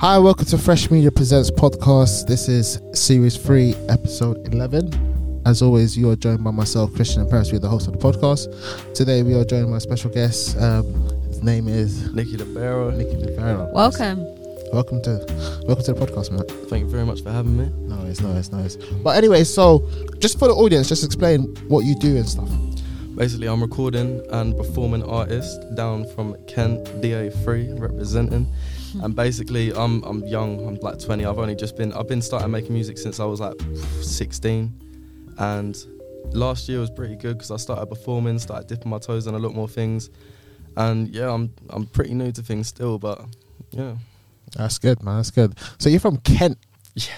Hi, welcome to Fresh Media Presents podcast. This is series three, episode 11. As always, you are joined by myself, Christian and Paris, we are the host of the podcast. Today, we are joined by a special guest. Um, his name is Nicky DeBarrow. Nicky Libero. Welcome. Welcome to welcome to the podcast, man. Thank you very much for having me. No, it's nice, nice, nice. But anyway, so just for the audience, just explain what you do and stuff. Basically, I'm recording and performing artist down from Kent, DA3, representing. Hmm. And basically, I'm I'm young. I'm like 20. I've only just been I've been starting making music since I was like 16, and last year was pretty good because I started performing, started dipping my toes in a lot more things, and yeah, I'm I'm pretty new to things still, but yeah, That's good, man. That's good. So you're from Kent, yeah.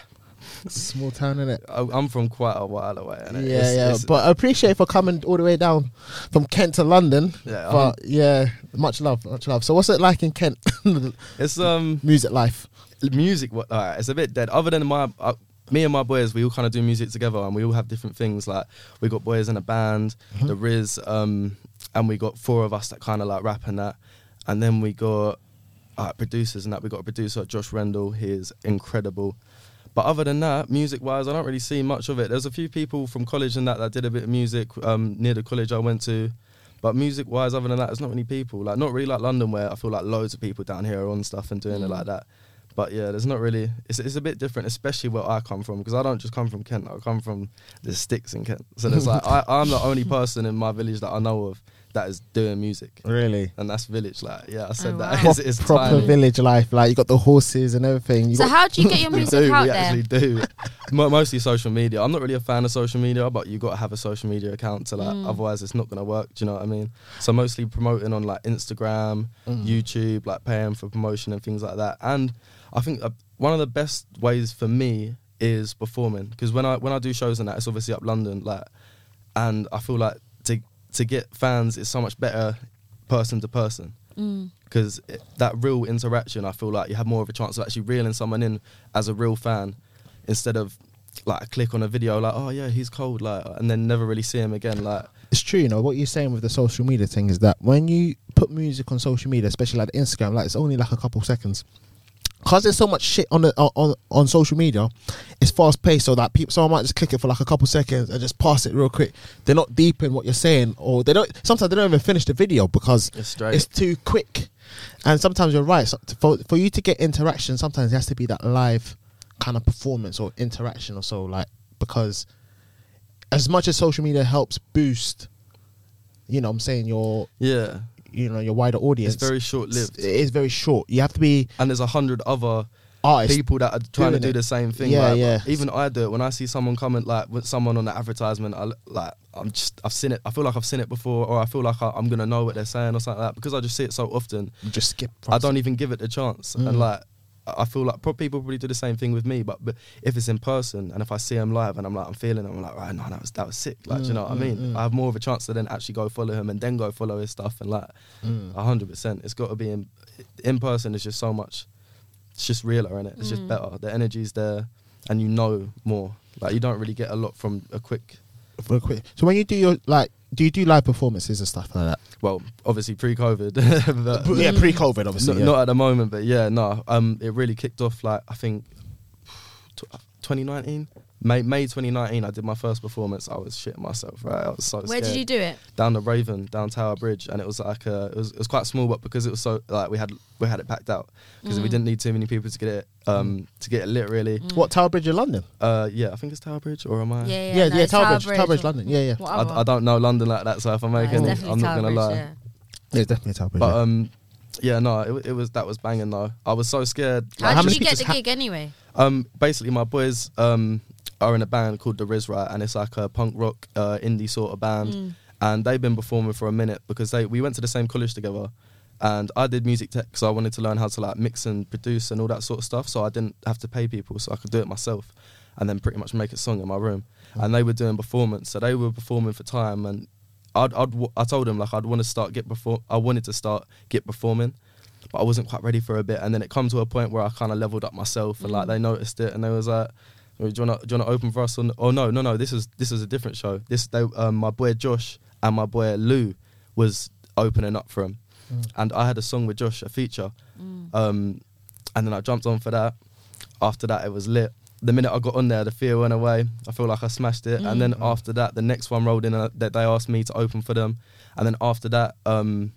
Small town, innit? I, I'm from quite a while away. Yeah, innit? yeah. It's- it's- but I appreciate for coming all the way down from Kent to London. yeah, But yeah, much love, much love. So what's it like in Kent? it's um Music life. music what it's a bit dead other than my uh, me and my boys we all kind of do music together and we all have different things like we got boys in a band Mm-hmm. the riz um and we got four of us that kind of like rap and that and then we got uh, producers and that we got a producer josh rendell he is incredible but other than that music wise i don't really see much of it there's a few people from college and that that did a bit of music um near the college i went to but music wise, other than that, there's not many people. Like not really like London, where I feel like loads of people down here are on stuff and doing it like that. But yeah, there's not really. It's it's a bit different, especially where I come from, because I don't just come from Kent. I come from the sticks in Kent. So there's like I, I'm the only person in my village that I know of that is doing music, Really. and that's village. Like yeah, I said Oh, that. It's, it's Proper tiny. village life. Like you got the horses and everything. You So how do you get your We music do, out we there? actually do. Mo- Mostly social media. I'm not really a fan of social media, but you got to have a social media account to like. Mm. Otherwise, it's not gonna work. Do you know what I mean? So mostly promoting on like Instagram, Mm. YouTube, like paying for promotion and things like that. And I think uh, one of the best ways for me is performing because when I when I do shows and that, it's obviously up London, like, and I feel like to to get fans is so much better person to person Mm. because that real interaction, I feel like you have more of a chance of actually reeling someone in as a real fan instead of like a click on a video like, oh yeah, he's cold, like, and then never really see him again. Like, it's true, you know, what you're saying with the social media thing is that when you put music on social media, especially like Instagram, like it's only like a couple seconds. Cause there's so much shit on the on, on social media, it's fast paced. So that people, someone might just click it for like a couple seconds and just pass it real quick. They're not deep in what you're saying, or they don't. Sometimes they don't even finish the video because it's it's too quick. And sometimes you're right. So for for you to get interaction, sometimes it has to be that live kind of performance or interaction or so. Like because as much as social media helps boost, you know, what I'm saying your yeah, you know your wider audience. it's very short lived. It is very short. You have to be And there's a hundred other artist. people that are trying to do it. the same thing. Yeah, like, yeah. Even I do it when I see someone comment like with someone on the advertisement. I like I'm just I've seen it. I feel like I've seen it before, or I feel like I, I'm gonna know what they're saying or something like that because I just see it so often. You just skip. I don't even give it a chance. Mm. And like, I I feel like pro- people probably do the same thing with me. But, but if it's in person and if I see him live and I'm like, I'm feeling, it, I'm like, right, no, that was that was sick. Like, do you know what I Mm, mean? mm, mm. I have more of a chance to then actually go follow him and then go follow his stuff and like, Mm. hundred percent. It's got to be in in person. It's just so much. It's just realer, in it. It's just Mm. better. The energy's there, and you know more. Like you don't really get a lot from a quick. Real quick. So when you do your like, do you do live performances and stuff like that? Well, obviously pre-COVID, yeah, pre-COVID, obviously. No- yeah. Not at the moment, but yeah, no. Um, it really kicked off like I think tw- 2019, May May 2019. I did my first performance. I was shitting myself. Right, I was so scared. Where scared. did you do it? Down the Raven, down Tower Bridge, and it was like uh, it was it was quite small, but because it was so like we had we had it packed out because we Mm. didn't need too many people to get it um to get it lit really. What Tower Bridge in London? Uh, yeah, I think it's Tower Bridge or am I? Yeah, yeah, Yeah, no, yeah, it's Tower Bridge, Tower Bridge, London. Yeah, yeah. What I. I don't know London like that, so if I'm No, it's making, I'm not Tower gonna Bridge, lie. yeah. Yeah, it's definitely Tower Bridge. But yeah. um, yeah, no, it, it was that was banging though. I was so scared. How, how did many you get pieces the ha- gig anyway? Um, basically, my boys um are in a band called the Riz Right, and it's like a punk rock uh, indie sort of band. Mm. And they've been performing for a minute because they we went to the same college together, and I did music tech, so I wanted to learn how to like mix and produce and all that sort of stuff. So I didn't have to pay people, so I could do it myself, and then pretty much make a song in my room. And they were doing performance, so they were performing for time, and I'd, I'd w- I told them like I'd want to start get before I wanted to start get performing, but I wasn't quite ready for a bit. And then it come to a point where I kind of leveled up myself, and like they noticed it, and they was like, "Well, "Do you want to do you want to open for us?" Or, n- oh no, no, no, this is this is a different show. This they um, my boy Josh and my boy Lou was opening up for him, Mm. and I had a song with Josh, a feature. Mm. Um, and then I jumped on for that. After that, it was lit. The minute I got on there, the fear went away. I feel like I smashed it. And then Mm. after that, the next one rolled in uh, that they asked me to open for them. And then after that, um,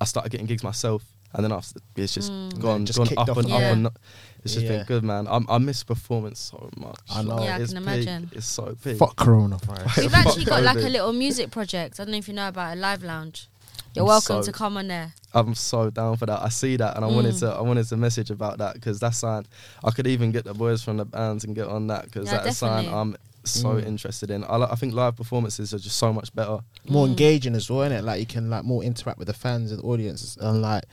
I started getting gigs myself. And then after, it's just Mm. gone, Just gone up and and up up. and up. It's just Yeah. been good, man. I, I miss performance so much. I know. Yeah, I it's can peak. imagine. It's so big. Fuck coronavirus. We've actually got like a little music project. I don't know if you know about a live lounge. You're I'm welcome so- to come on there. I'm so down for that. I see that, and I wanted Mm. to. I wanted to message about that because that's something I could even get the boys from the bands and get on that because Yeah, that's something definitely. I'm so Mm. interested in. I, I think live performances are just so much better. more Mm. engaging as well, innit? Like you can like more interact with the fans and audiences, and like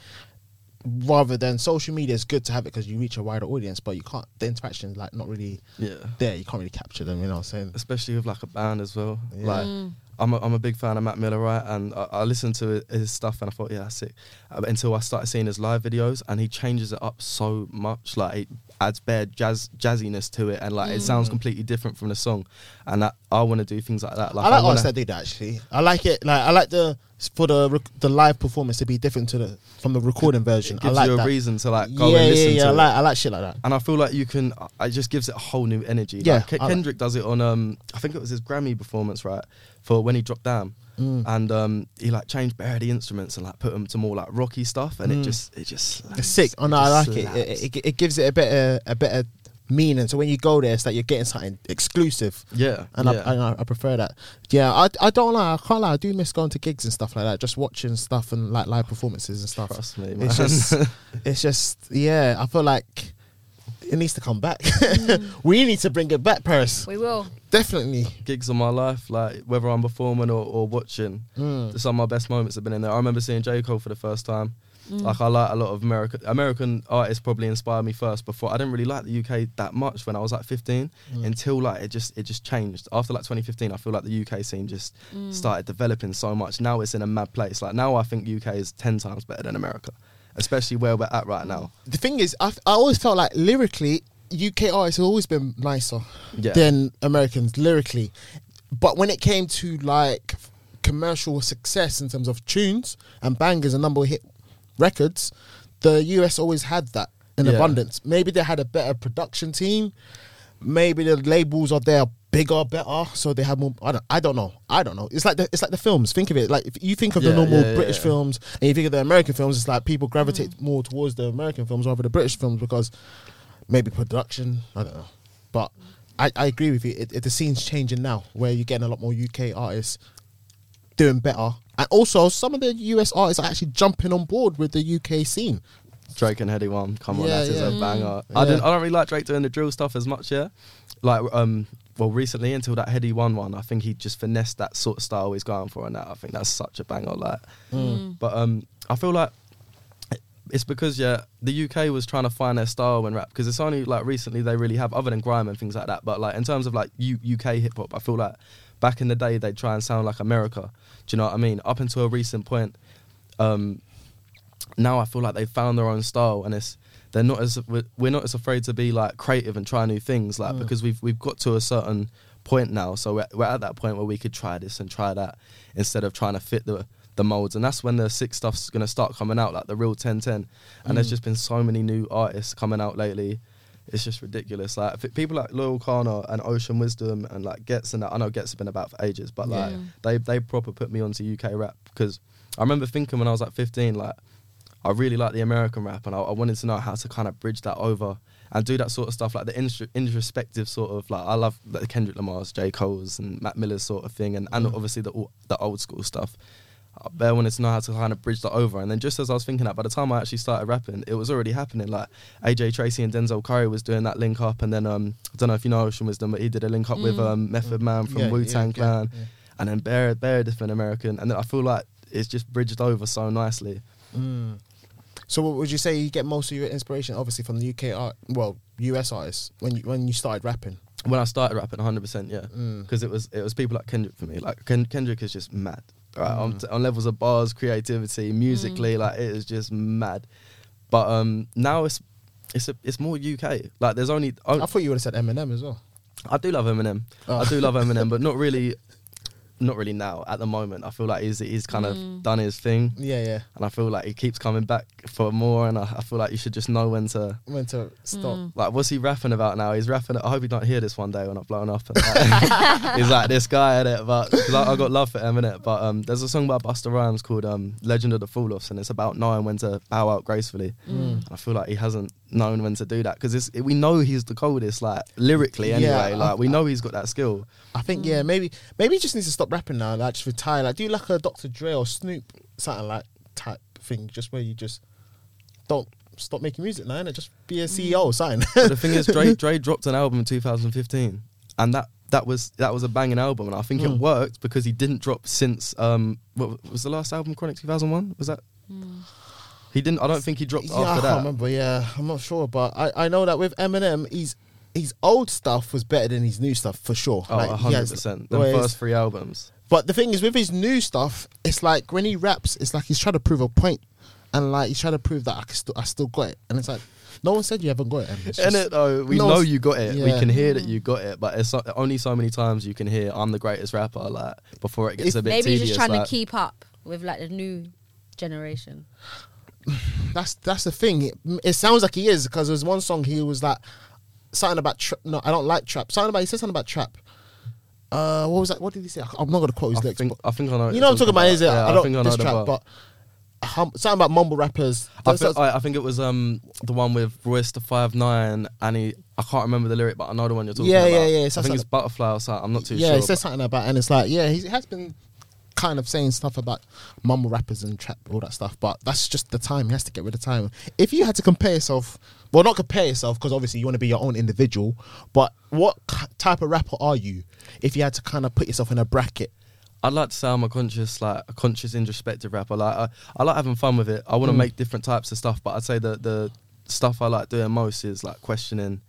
rather than social media is good to have it because you reach a wider audience, but you can't. The interaction like not really Yeah, there. You can't really capture them. You know what I'm saying? especially with like a band as well. Yeah. Like Mm. I'm a, I'm a big fan of Mac Miller, right? And I, I listened to his stuff and I thought, yeah, that's it. Uh, until I started seeing his live videos, and he changes it up so much. Like it adds bare jazz jazziness to it, and like it sounds Mm. completely different from the song. And that, I want to do things like that. Like I like wanna- artists that do that actually. I like it. Like I like the for the rec- the live performance to be different to the from the recording version. It I gives like you a that. reason to like go yeah, and listen to it yeah, yeah. to I it. like I like shit like that. and I feel like you can. It just gives it a whole new energy. Yeah, like, Ke- I like- Kendrick does it on. Um, I think it was his Grammy performance, right, for when he dropped down, Mm. and um, he like changed bare the instruments and like put them to more like rocky stuff, and Mm. it just, it just, slaps. It's sick. Oh no, I like it. It, it. it gives it a better a better meaning. So when you go there, it's like you're getting something exclusive. yeah, And yeah. I, I, I prefer that. Yeah, I, I don't lie. I can't lie. I do miss going to gigs and stuff like that. Just watching stuff and like live performances and stuff. Trust me, man. It's just, it's just, yeah. I feel like it needs to come back. we need to bring it back, Paris. We will. Definitely. gigs of my life, like whether I'm performing or, or watching. Mm. Some of my best moments have been in there. I remember seeing J Cole for the first time. Mm. Like I like a lot of American American artists probably inspired me first. Before I didn't really like the UK that much when I was like 15 Mm. until like it just it just changed after like 2015. I feel like the UK scene just Mm. started developing so much. Now it's in a mad place. Like now I think UK is ten times better than America, especially where we're at right now. The thing is, I, I always felt like lyrically, UK artists have always been nicer Yeah. than Americans lyrically. But when it came to like commercial success in terms of tunes and bangers and number one hit records, the US always had that in Yeah. abundance. Maybe they had a better production team. Maybe the labels are there bigger, better, so they have more. I don't. I don't know. I don't know. It's like the it's like the films. Think of it like if you think of the normal yeah, yeah, British yeah. films and you think of the American films, it's like people gravitate mm. more towards the American films over the British films because maybe production. I don't know, but I, I agree with you. It, it, the scene's changing now, where you're getting a lot more UK artists doing better, and also some of the US artists are actually jumping on board with the UK scene. Drake and Headie One, come on, Yeah, that is yeah. a Mm. banger. Yeah. I didn't. I don't really like Drake doing the drill stuff as much. Yeah, like um, well, recently until that Headie One one, I think he just finessed that sort of style he's going for, and that I think that's such a banger. Like, Mm. but um, I feel like it's because yeah, the UK was trying to find their style in rap because it's only like recently they really have, other than grime and things like that. But like in terms of like U- UK hip hop, I feel like back in the day they try and sound like America. Do you know what I mean? Up until a recent point, um, now I feel like they've found their own style and it's they're not as we're not as afraid to be like creative and try new things like Mm. because we've we've got to a certain point now so we're, we're at that point where we could try this and try that instead of trying to fit the the molds and that's when the sick stuff's going to start coming out like the real 1010 and there's Mm. just been so many new artists coming out lately it's just ridiculous like f- people like Loyle Carner and Ocean Wisdom and like Ghetts and that I know Ghetts have been about for ages but like Yeah. they they proper put me onto UK rap because I remember thinking when I was like 15 like I really like the American rap, and I, I wanted to know how to kind of bridge that over and do that sort of stuff, like the intro- introspective sort of like I love like Kendrick Lamar's, J Cole's, and Mac Miller's sort of thing, and, and Mm. obviously the the old school stuff. I bare wanted to know how to kind of bridge that over, and then just as I was thinking that, by the time I actually started rapping, it was already happening. Like AJ Tracey and Denzel Curry was doing that link up, and then um, I don't know if you know Ocean Wisdom, but he did a link up with Mm. um, Method Man from Yeah, Wu Tang yeah, Clan, yeah, and then bare bare different American, and then I feel like it's just bridged over so nicely. Mm. So, what would you say you get most of your inspiration, obviously, from the UK art, well, US artists when you when you started rapping? when I started rapping, 100, percent yeah, Mm. because it was it was people like Kendrick for me. Like Ken- Kendrick is just mad, right? On, Mm. t- on levels of bars, creativity, musically, like it is just mad. But um, now it's it's a, it's more UK. Like there's only I oh, thought you would have said Eminem as well. I do love Eminem. Oh. I do love Eminem, but not really. not really now. At the moment, I feel like he's he's kind Mm. of done his thing, Yeah, yeah. and I feel like he keeps coming back for more. And I, I feel like you should just know when to. When to stop. Mm. Like, what's he rapping about now? He's rapping. I hope you don't hear this one day when I've blown up. And like, he's like this guy in it, but cause I, I got love for him in it. But um, there's a song by Busta Rhymes called um, "Legend of the Fall Offs," and it's about knowing when to bow out gracefully. Mm. I feel like he hasn't known when to do that because we know he's the coldest, like lyrically anyway. Yeah, like I- we know he's got that skill. I think Mm. yeah, maybe maybe he just needs to stop rapping now. Like just retire. Like do like a Dr. Dre or Snoop something like type thing, just where you just don't stop making music now. And just be a CEO or something. But the thing is, Dre, Dre dropped an album in 2015, and that that was that was a banging album, and I think Mm. it worked because he didn't drop since um what was the last album Chronic 2001 was that Mm. He didn't I don't think he dropped yeah, after that. I can't remember. Yeah, I'm not sure, but I, I know that with Eminem, he's his old stuff was better than his new stuff for sure. Oh, Like, he 100 has- percent. the The way first three albums. But the thing is, with his new stuff, it's like when he raps, it's like he's trying to prove a point, and like he's trying to prove that I can still I still got it, and it's like no one said you haven't got it. Em. It's In it though, we No, know you got it. We can hear that you got it, but it's so, only so many times you can hear "I'm the greatest rapper" like before it gets If- a bit Maybe tedious. he's just trying like, to keep up with like the new generation. That's that's the thing. It, it sounds like he is because there was one song he was like something about tra- no, I don't like trap. Something about he said something about trap. Uh, what was that? What did he say? I'm not gonna quote his I lyrics. think, but- I think I know. you know what I'm talking about? Is it? Yeah, I don't think I know this trap, but hum, something about mumble rappers. I, think, I, I think it was um the one with Royce the Five Nine, and he. I can't remember the lyric, but I know the one you're talking Yeah, about. yeah, yeah, it I think like- it's Butterfly or something. I'm not too yeah, sure. Yeah, he says something about, and it's like, yeah, he has been kind of saying stuff about mumble rappers and trap, all that stuff. But that's just the time. He has to get rid of time. If you had to compare yourself, well, not compare yourself because obviously you want to be your own individual. But what k- type of rapper are you? If you had to kind of put yourself in a bracket, I'd like to say I'm a conscious, like a conscious, introspective rapper. Like I, I like having fun with it. I want to Mm. make different types of stuff, but I'd say the the stuff I like doing most is like questioning,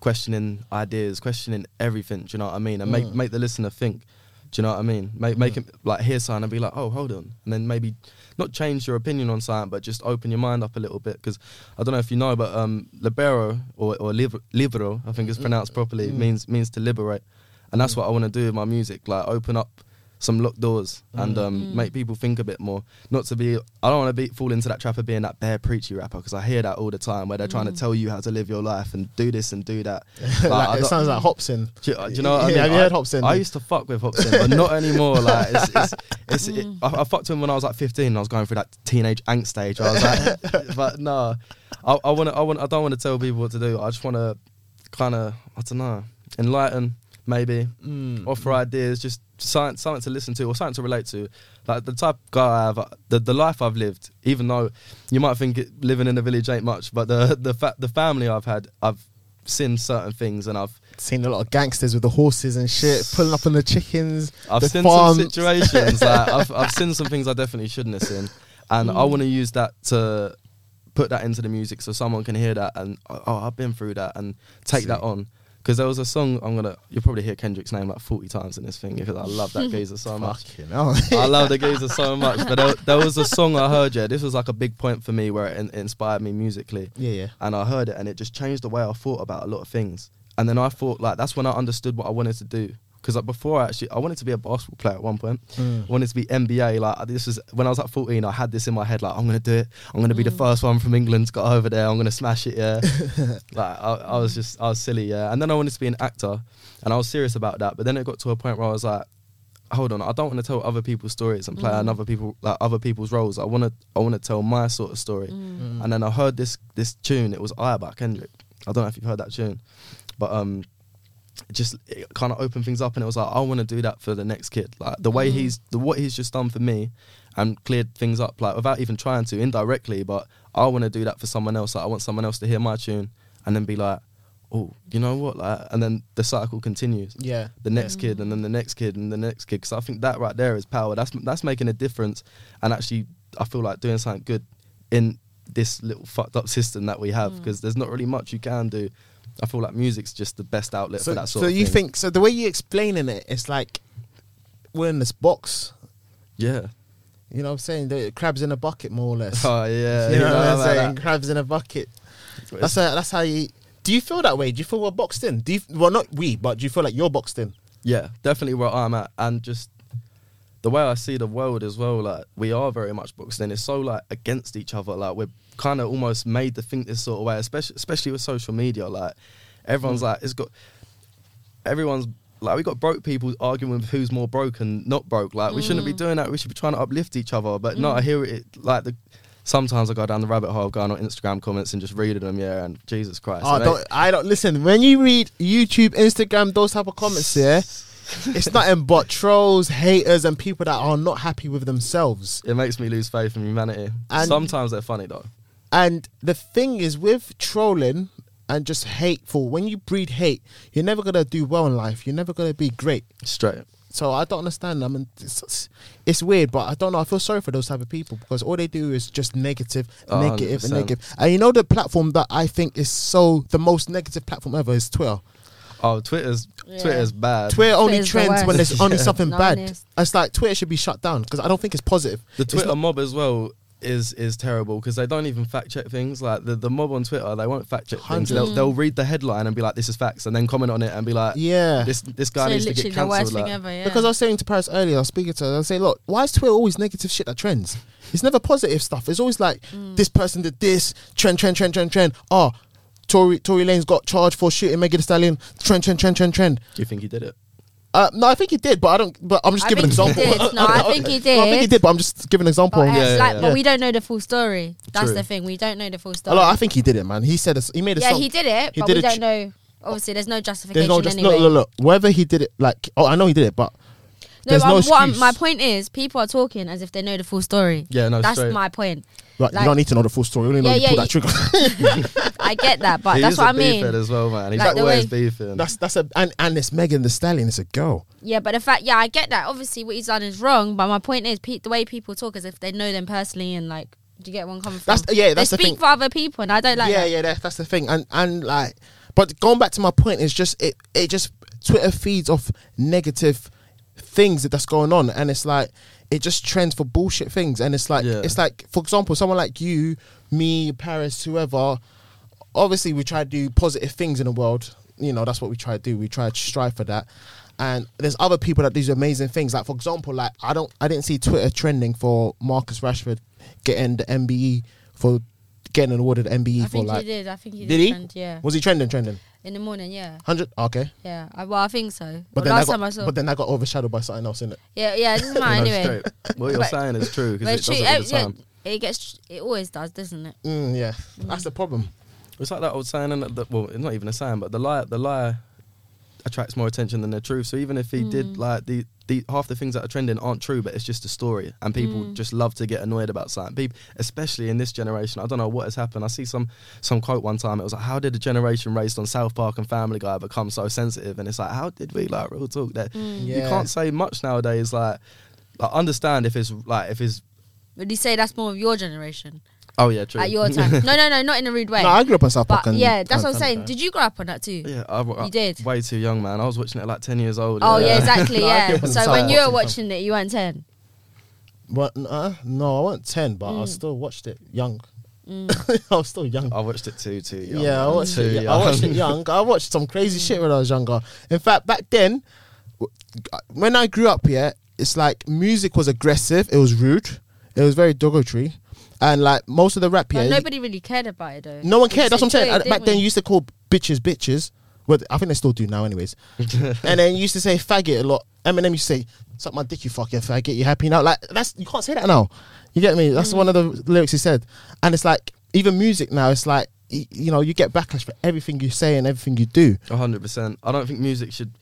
questioning ideas, questioning everything. Do you know what I mean? And make Mm. make the listener think. Do you know what I mean? Make make him like hear something and be like, oh, hold on, and then maybe not change your opinion on something, but just open your mind up a little bit. Because I don't know if you know, but um, libero or or liber- libero, I think it's pronounced properly, Mm. means means to liberate, and that's what I want to do with my music. Like open up some locked doors and um, Mm. make people think a bit more. Not to be, I don't want to be fall into that trap of being that bare preachy rapper because I hear that all the time where they're trying to tell you how to live your life and do this and do that. Like, like, it sounds like Hopsin. do you, do you know what I Yeah, mean? have you I, heard Hopsin? I used to fuck with Hopsin, but not anymore. Like, it's, it's, it's, it, I, I fucked him when I was like 15. And I was going through that teenage angst stage. I was like, but no, I, I want to. I want. I don't want to tell people what to do. I just want to kind of, I don't know, enlighten, maybe Mm. offer ideas, just something, something to listen to or something to relate to. Like the type of guy I have, the, the life I've lived, even though you might think it, living in a village ain't much, but the the fa- the family I've had, I've seen certain things and I've Seen a lot of gangsters with the horses and shit, pulling up on the chickens. I've the seen farms. some situations. like, I've I've seen some things I definitely shouldn't have seen, and Mm. I want to use that to put that into the music so someone can hear that and oh I've been through that and take that on. Because there was a song I'm gonna you'll probably hear Kendrick's name like 40 times in this thing because I love that geezer so much. Fucking hell. I love the geezer so much. But there, there was a song I heard, yeah. This was like a big point for me where it, in- inspired me musically. yeah, yeah. And I heard it and it just changed the way I thought about a lot of things. And then I thought, like, that's when I understood what I wanted to do. Because like before, I actually, I wanted to be a basketball player at one point. Mm. I wanted to be NBA. Like this was when I was like 14. I had this in my head. Like I'm gonna do it. I'm gonna be the first one from England to go over there. I'm gonna smash it. Yeah. like I, I was just, I was silly. Yeah. And then I wanted to be an actor, and I was serious about that. But then it got to a point where I was like, hold on, I don't want to tell other people's stories and play Mm. another people like other people's roles. I want to, I want to tell my sort of story. Mm. And then I heard this this tune. It was I by Kendrick. I don't know if you've heard that tune, but um, just kind of opened things up, and it was like I want to do that for the next kid. Like the way Mm. he's the what he's just done for me, and cleared things up like without even trying to indirectly. But I want to do that for someone else. Like I want someone else to hear my tune and then be like, oh, you know what? Like, and then the cycle continues Yeah. the next kid and then the next kid and the next kid because I think that right there is power that's that's making a difference and actually I feel like doing something good in this little fucked up system that we have mm. because there's not really much you can do I feel like music's just the best outlet So, for that sort of thing. so you thing. think so? The way you're explaining it, it's like we're in this box. yeah You know what I'm saying? The crabs in a bucket, more or less. oh yeah you know, what I'm saying? that. Crabs in a bucket. That's how, that's how you. Do you feel that way? Do you feel we're boxed in? Do you? Well, not we, but do you feel like you're boxed in? yeah definitely where I'm at and just the way I see the world as well, like we are very much boxed in. It's so like against each other. Like we're kind of almost made to think this sort of way, especially especially with social media. Like everyone's like it's got everyone's like we got broke people arguing with who's more broke and not broke. Like we shouldn't be mm. doing that. We should be trying to uplift each other. But no, I mm. hear it like the. Sometimes I go down the rabbit hole, going on Instagram comments and just reading them, yeah. And Jesus Christ, ah, Oh, mate. don't, I don't listen. When you read YouTube, Instagram, those type of comments, yeah, it's nothing but trolls, haters, and people that are not happy with themselves. it makes me lose faith in humanity. And- Sometimes they're funny though. And the thing is, with trolling and just hateful, when you breed hate, you're never gonna do well in life. You're never gonna be great. Straight. So I don't understand. I mean, it's, it's weird, but I don't know. I feel sorry for those type of people because all they do is just negative, Oh, negative, and negative. And you know the platform that I think is so the most negative platform ever is Twitter. Oh, Twitter's Yeah. Twitter's bad. Twitter only Twitter's the trends when worst. there's only something No, bad. it is. It's like Twitter should be shut down because I don't think it's positive. The Twitter not- mob as well is is terrible because they don't even fact check things. Like the, the mob on Twitter, they won't fact check things. Hundred. They'll, they'll read the headline and be like, "This is facts," and then comment on it and be like, yeah. "This this guy so needs to literally get the worst cancelled." thing Like, ever. Yeah. Because I was saying to Paris earlier, I was speaking to her, I say, look, why is Twitter always negative shit that trends? It's never positive stuff. It's always like Mm. this person did this, trend, trend, trend, trend, trend. Oh, Tory Tory Lanez got charged for shooting Megan Thee Stallion. Trend, trend, trend, trend, trend. do you think he did it? Uh, no, I think he did, but I don't. But I'm just I giving an example. did. No, I think he did. I think he did. did, but I'm just giving an example. But, uh, Yeah, yeah, like, yeah. but we don't know the full story. That's True. the thing. We don't know the full story. no, I think he did it, man. He said this, he made a yeah, song. he did it, he but did we don't tr- know. Obviously, there's no justification There's no just anyway. look, look, look. Whether he did it, like, oh, I know he did it, but No, there's but no I'm- what I'm- my point is, people are talking as if they know the full story. Yeah, no, That's straight. my point. Like, Like- you don't need to know the full story. You only know Yeah, you yeah, pull that trigger. I get that, but he that's is what a I mean. beefhead as well, man. He's Like the always beefing. that's that's a and and it's Megan Thee Stallion. It's a girl. Yeah, but the fact, yeah, I get that. Obviously, what he's done is wrong. But my point is, pe- the way people talk is if they know them personally, and like, do you get one I'm coming from? That's yeah. That's they the speak thing. for other people, and I don't like yeah, that. yeah. That, that's the thing. And and like, but going back to my point is just it. It just Twitter feeds off negative things that that's going on, and it's like it just trends for bullshit things. And it's like Yeah. it's like for example, someone like you, me, Paris, whoever. Obviously, we try to do positive things in the world. You know, that's what we try to do. We try to strive for that. And there's other people that do amazing things. Like for example, like I don't, I didn't see Twitter trending for Marcus Rashford getting the MBE for getting an awarded MBE I for think like. he did. I think he did. Did he? Trend, yeah, Was he trending? Trending in the morning. Yeah, hundred? Okay, yeah. I, well, I think so. but Well, then last that time I got, saw. but then that got overshadowed by something else, innit? yeah, yeah. It doesn't You matter know, anyway. What you're saying is true because it it's does true. it all the yeah, it gets. It always does, doesn't it? Mm, yeah, that's the problem. It's like that old saying, and that, well, it's not even a saying, but the lie, the lie attracts more attention than the truth. So even if he Mm. did like the, the half the things that are trending aren't true, but it's just a story, and people Mm. just love to get annoyed about something. People, especially in this generation, I don't know what has happened. I see some some quote one time. It was like, "How did a generation raised on South Park and Family Guy become so sensitive?" And it's like, how did we like real talk? That Mm. you can't say much nowadays. Like, like understand if it's like if it's Would you say that's more of your generation oh yeah true at your time? no, no, no, not in a rude way. No, I grew up on South Park. but and- yeah, that's what I'm saying. and- Did you grow up on that too? yeah I, I, You did? way too young man. I was watching it at like ten years old. Oh yeah, exactly. No, I grew yeah. up So South when you were watching it, you weren't ten. But uh, no, I wasn't ten, but I Mm. still watched it young. Mm. I was still young. I watched it too too young. yeah, I watched too it. I watched it young. I watched some crazy shit when I was younger. In fact, back then, when I grew up, yeah, it's like music was aggressive. It was rude. It was very derogatory, and like most of the rap, yeah, But nobody really cared about it though. no one cared. That's what I'm saying. enjoyed Back then, you used to call bitches bitches. Well, I think they still do now, anyways. and then you used to say faggot a lot. Eminem used to say, "Suck my dick, you fucking faggot. You happy now?" Like that's you can't say that now. You get me? That's Mm. one of the lyrics he said. And it's like even music now. It's like y- you know you get backlash for everything you say and everything you do. Hundred percent. I don't think music should.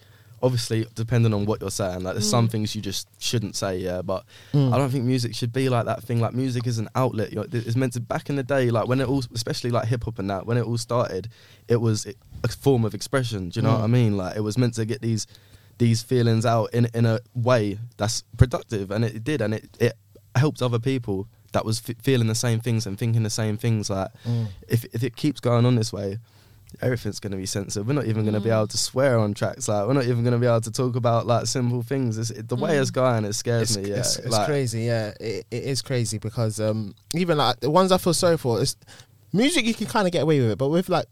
Obviously, depending on what you're saying, like there's Mm. some things you just shouldn't say, yeah. But Mm. I don't think music should be like that thing. Like music is an outlet. You know, it's meant to. Back in the day, like when it all, especially like hip hop and that, when it all started, it was a form of expression. Do you know Mm. what I mean? Like it was meant to get these these feelings out in in a way that's productive, and it, did, and it it helped other people that was f- feeling the same things and thinking the same things. Like Mm. if if it keeps going on this way, everything's going to be censored. We're not even going to be Mm. able to swear on tracks. Like we're not even going to be able to talk about like simple things. It's, it, the way Mm. it's going, it scares It's, me. Yeah, it's, it's like, crazy. Yeah, it, it is crazy because um, even like the ones I feel sorry for is music. You can kind of get away with it, but with like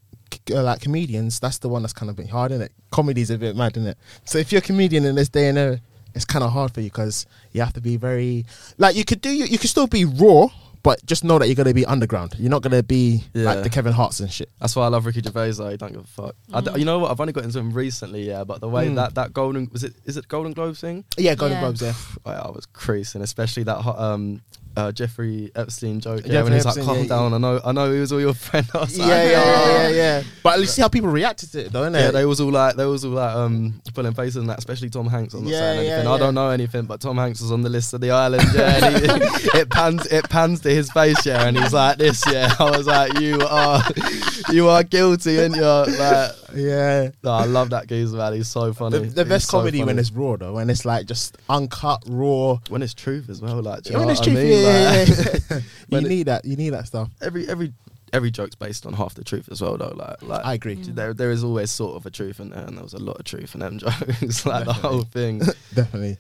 uh, like comedians, that's the one that's kind of been hard, is it? Comedy's a bit mad, isn't it? So if you're a comedian in this day and era, it's kind of hard for you because you have to be very like you could do you, you could still be raw, but just know that you're gonna be underground. You're not gonna be Yeah. like the Kevin Harts and shit. That's why I love Ricky Gervais. Though. He don't give a fuck. I d- you know what? I've only got into him recently, yeah. But the way Mm. that that golden was it is it Golden Globe thing? Yeah, Golden Yeah. Globes. Yeah, I, I was creasing, especially that hot, um uh, Jeffrey Epstein joke. Yeah, Jeffrey when he's like, "Calm yeah, down." I know, I know, he was all your friend. I was yeah, like, yeah, yeah, yeah, yeah. But let's see how people reacted to it, though, innit? Yeah, they was all like, they was all like, um, pulling faces and that, especially Tom Hanks. I'm not Yeah, saying yeah, anything. yeah. I don't know anything, but Tom Hanks was on the list of the island. Yeah, and he, it pans, it pans to his face, yeah, and he's like this, yeah. I was like, you are, you are guilty, and you're like, yeah. no, I love that geezer, man. He's so funny. The, the He's best so comedy when it's raw, though, when it's like just uncut, raw. when it's truth as well. Like, do you when it's what I truth, mean? yeah, yeah, Like, yeah, yeah. you when it- need that. You need that stuff. every every every joke's based on half the truth as well, though. Like, like I agree. There, there is always sort of a truth in there, and there was a lot of truth in them jokes. like the whole thing. Definitely.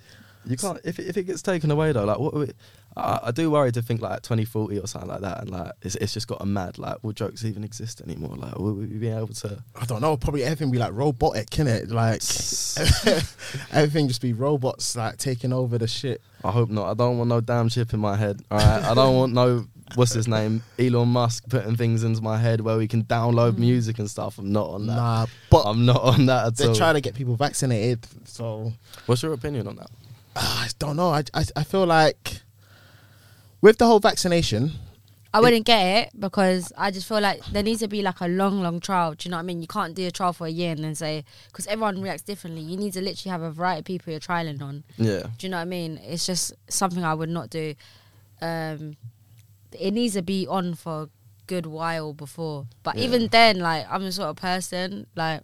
You can't if it, if it gets taken away though. Like what? would- I, I do worry to think like 2040 or something like that, and like it's, it's just got a mad. Like, will jokes even exist anymore? Like, will we be able to? I don't know. Probably everything be like robotic, can it? Like everything just be robots like taking over the shit. I hope not. I don't want no damn chip in my head. All right, I don't want no what's his name, Elon Musk putting things into my head where we can download mm. music and stuff. I'm not on that. Nah, but I'm not on that at all. they're trying to get people vaccinated. So What's your opinion on that? Ah, I don't know. I, I I feel like with the whole vaccination, I wouldn't get it because I just feel like there needs to be like a long, long trial. Do you know what I mean? You can't do a trial for a year and then say because everyone reacts differently. You need to literally have a variety of people you're trialing on. Yeah, Do you know what I mean? It's just something I would not do. Um, it needs to be on for a good while before. But Yeah. even then, like I'm the sort of person like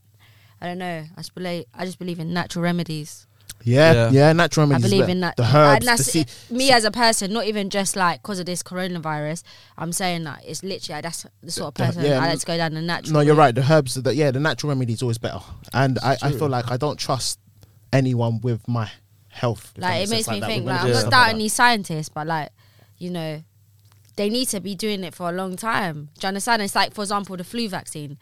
I don't know. I just believe I just believe in natural remedies. Yeah, Yeah. yeah, natural remedies. I believe in that. The herbs, and that's the sea- me as a person, not even just like because of this coronavirus. I'm saying that it's literally that's the sort of The- person yeah, I like to go down the natural. No, you're route. right. The herbs, the, yeah, the natural remedy is always better. And I, I feel like I don't trust anyone with my health. Like it makes sense, me that, think like I'm not stuff like doubting these scientists, but like you know, they need to be doing it for a long time. Do you understand? It's like for example the flu vaccine.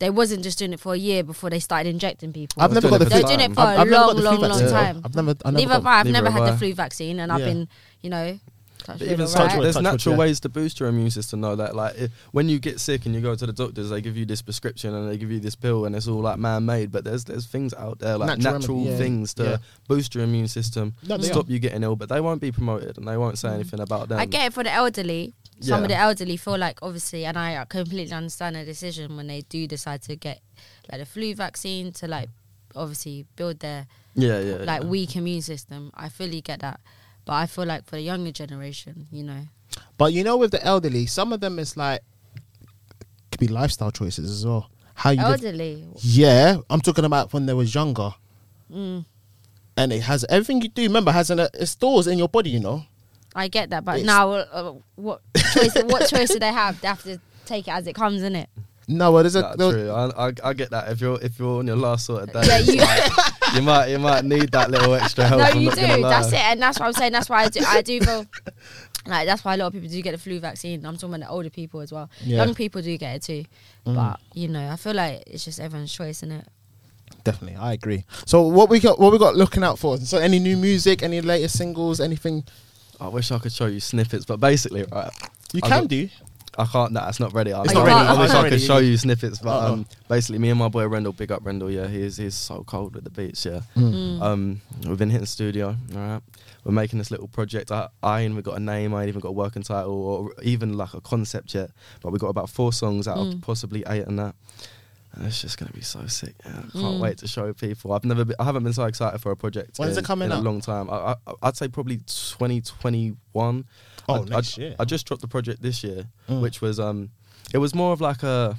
They wasn't just doing it for a year before they started injecting people. I've never got the for flu. They're doing it for I've, a I've long, long, long vaccine, time. I've never, I never Neither have got, I. I've never had the flu vaccine, and I've been, you know, touch But even all right. wood, there's touch wood, natural yeah. ways to boost your immune system. Though that like if, when you get sick and you go to the doctors, they give you this prescription and they give you this pill, and it's all like man-made. But there's there's things out there like Natural natural, yeah. things to Yeah. boost your immune system, No, they stop you getting ill. But they won't be promoted and they won't say anything about them. Mm. I get it for the elderly. Some Yeah. of the elderly feel like obviously, and I completely understand the decision when they do decide to get like the flu vaccine to like obviously build their yeah, yeah, like yeah. weak immune system. I fully get that, but I feel like for the younger generation, you know, But you know, with the elderly, some of them is like could be lifestyle choices as well. How you live. elderly. Yeah, I'm talking about when they was younger, Mm, and it has everything you do. Remember, has an, it stores in your body. You know. I get that, but It's- now uh, what choice? what choice do they have? They have to take it as it comes, in it. No, well, there's a Nah, there- true. I, I, I get that. If you're if you're on your last sort of day, Yeah, you- like, you might you might need that little extra help. no, I'm you not do. That's it, and that's what I'm saying. That's why I do. I do feel like that's why a lot of people do get the flu vaccine. I'm talking about the older people as well. Yeah. Mm. Young people do get it too, but you know, I feel like it's just everyone's choice, isn't it? Definitely, I agree. So what we got? What we got looking out for? So any new music? Any latest singles? Anything I wish I could show you snippets, but basically, right. you I can got- do? I can't. Nah, it's not ready. I, It's not wish- ready. I wish I could show you snippets, but Uh-oh. um, basically, me and my boy Rendell, big up Rendell. Yeah, he's he's so cold with the beats. Yeah, Mm. um, we've been hitting studio. All right, we're making this little project. I, I ain't even got a name. I ain't even got a working title or even like a concept yet. But we got about four songs out Mm. of possibly eight and that. And it's just gonna be so sick. Yeah, I can't Mm. wait to show people. I've never, been, I haven't been so excited for a project. When is it coming in a long time. I, I, I'd say probably 2021. Oh, I, next I, year. I just dropped the project this year, Mm. which was um, it was more of like a.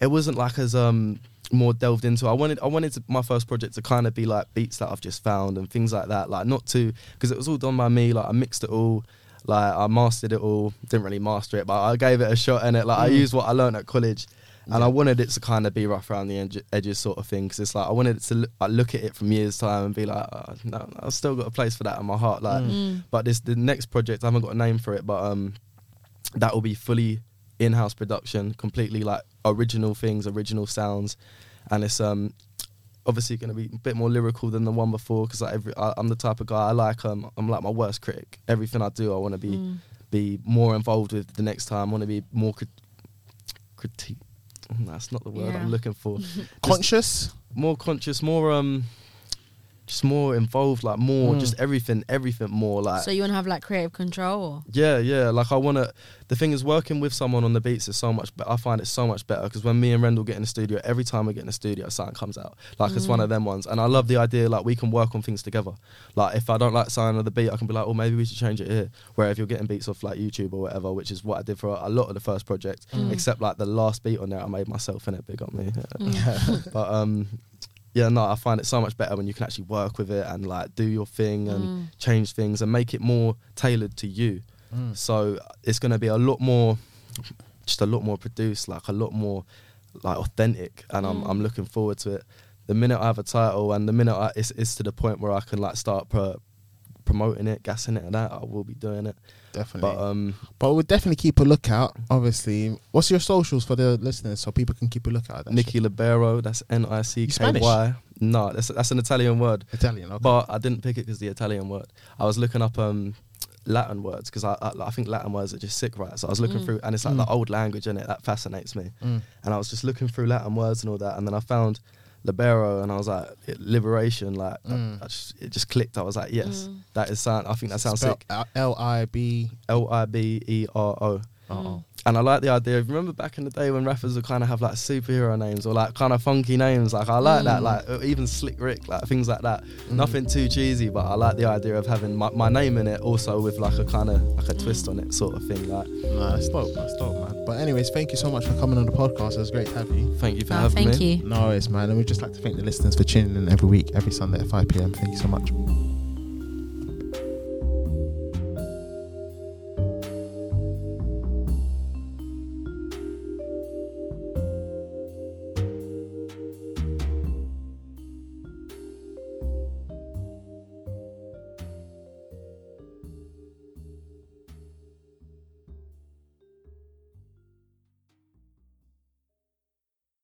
It wasn't like as um more delved into. I wanted I wanted to, my first project to kind of be like beats that I've just found and things like that. Like not to because it was all done by me. Like I mixed it all. Like I mastered it all. Didn't really master it, but I gave it a shot in it. Like I Mm. used what I learned at college. And Yeah. I wanted it to kind of be rough around the edge- edges, sort of thing, because it's like I wanted it to look, I look at it from years time and be like, oh, no, I've still got a place for that in my heart. Like, Mm. but this the next project I haven't got a name for it, but um, that will be fully in-house production, completely like original things, original sounds, and it's um, obviously going to be a bit more lyrical than the one before because like every I, I'm the type of guy I like um I'm like my worst critic. Everything I do, I want to be Mm. be more involved with the next time. I want to be more crit- critique. That's not the word Yeah. I'm looking for. Conscious. more conscious, more um, just more involved, like more Mm. just everything, everything more like. So you want to have like creative control? Or? yeah, yeah. Like I want to. The thing is, working with someone on the beats is so much. But I find it so much better because when me and Rendell get in the studio, every time we get in the studio, something comes out. Like it's one Mm. of them ones, and I love the idea. Like we can work on things together. Like if I don't like something of the beat, I can be like, oh, maybe we should change it here. Where if you're getting beats off like YouTube or whatever, which is what I did for a lot of the first project, Mm. except like the last beat on there, I made myself in it. Big on me. Mm. but um yeah no i find it so much better when you can actually work with it and like do your thing and Mm. change things and make it more tailored to you Mm. so it's going to be a lot more just a lot more produced like a lot more like authentic and i'm, Mm. I'm looking forward to it the minute i have a title and the minute I, it's, it's to the point where i can like start pro- promoting it gassing it and that i will be doing it Definitely. but um But we'll definitely keep a lookout. Obviously, what's your socials for the listeners so people can keep a lookout? At that Nicky Libero, that's N I C K Y. No, that's that's an Italian word. Italian. Okay. But I didn't pick it because the Italian word. I was looking up um, Latin words because I, I I think Latin words are just sick, right? So I was looking Mm. through, and it's like Mm. the old language in it that fascinates me. Mm. And I was just looking through Latin words and all that, and then I found libero, and I was like it- liberation. Like I- Mm. I, just, it just clicked. I was like, yes, Mm. that is sound. I think that sounds Spell sick. L I B. L I B E R O. Uh-oh. And I like the idea of remember back in the day when rappers would kind of have like superhero names or like kind of funky names. Like I like that, Mm. like uh, even Slick Rick, like things like that. Mm. Nothing too cheesy, but I like the idea of having my, my name in it also with like a kind of like a twist on it, sort of thing. Like, No, that's dope. That's dope, man. But anyways, thank you so much for coming on the podcast. It was great to have you. thank you for No, having thank me. you. No worries, man. And we'd just like to thank the listeners for tuning in every week, every Sunday at 5 p.m. Thank you so much.